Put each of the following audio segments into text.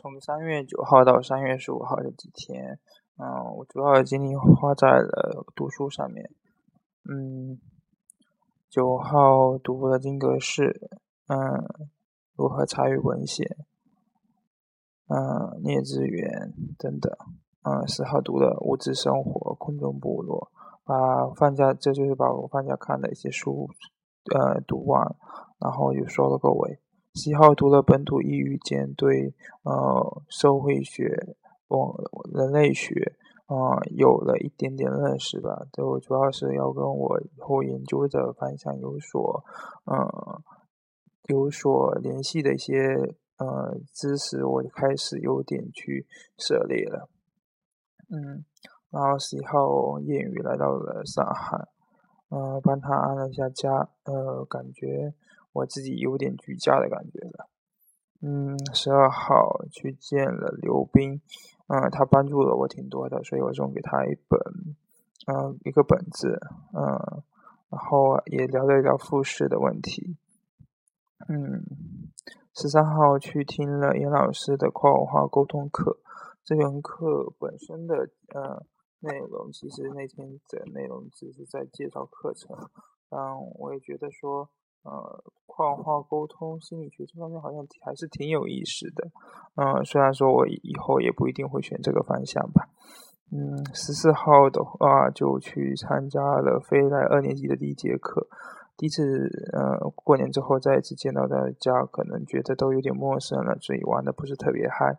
从三月九号到三月十五号这几天，嗯，我主要的精力花在了读书上面。嗯，九号读了金阁寺，嗯，如何查阅文献，嗯，聂志远等等。嗯，十号读了物质生活、空中部落，把放假这就是把我放假看的一些书，呃，读完，然后又收了个尾。七号读了本土抑郁间对呃社会学、往人类学啊有了一点点认识吧，就主要是要跟我以后研究的方向有所呃有所联系的一些呃知识，我开始有点去涉猎了。嗯，然后十一号谚语来到了上海，呃，帮他安了一下家，呃，感觉。我自己有点居家的感觉了。嗯，十二号去见了刘斌，嗯，他帮助了我挺多的，所以我送给他一本，嗯，一个本子，嗯，然后也聊了一聊复试的问题。嗯，十三号去听了严老师的跨文化沟通课，这门课本身的呃内容，其实那天的内容只是在介绍课程，嗯，我也觉得说。呃，跨文化沟通心理学这方面好像还是挺有意思的。嗯，虽然说我以后也不一定会选这个方向吧。嗯，十四号的话就去参加了飞来二年级的第一节课。第一次，呃，过年之后再一次见到大家，可能觉得都有点陌生了，所以玩的不是特别嗨。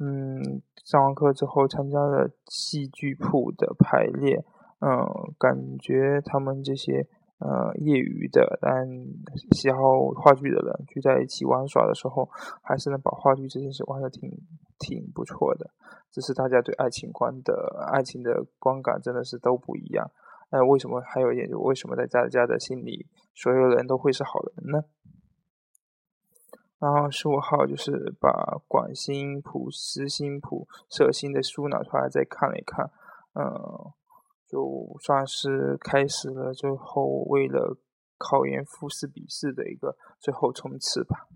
嗯，上完课之后参加了戏剧铺的排练。嗯，感觉他们这些。呃，业余的但喜好话剧的人聚在一起玩耍的时候，还是能把话剧这件事玩的挺挺不错的。只是大家对爱情观的爱情的观感真的是都不一样。那为什么还有一点，就为什么在大家的心里，所有人都会是好人呢？然后十五号就是把广兴谱、实心谱、色心的书拿出来再看了一看，嗯。就算是开始了最后为了考研复试笔试的一个最后冲刺吧。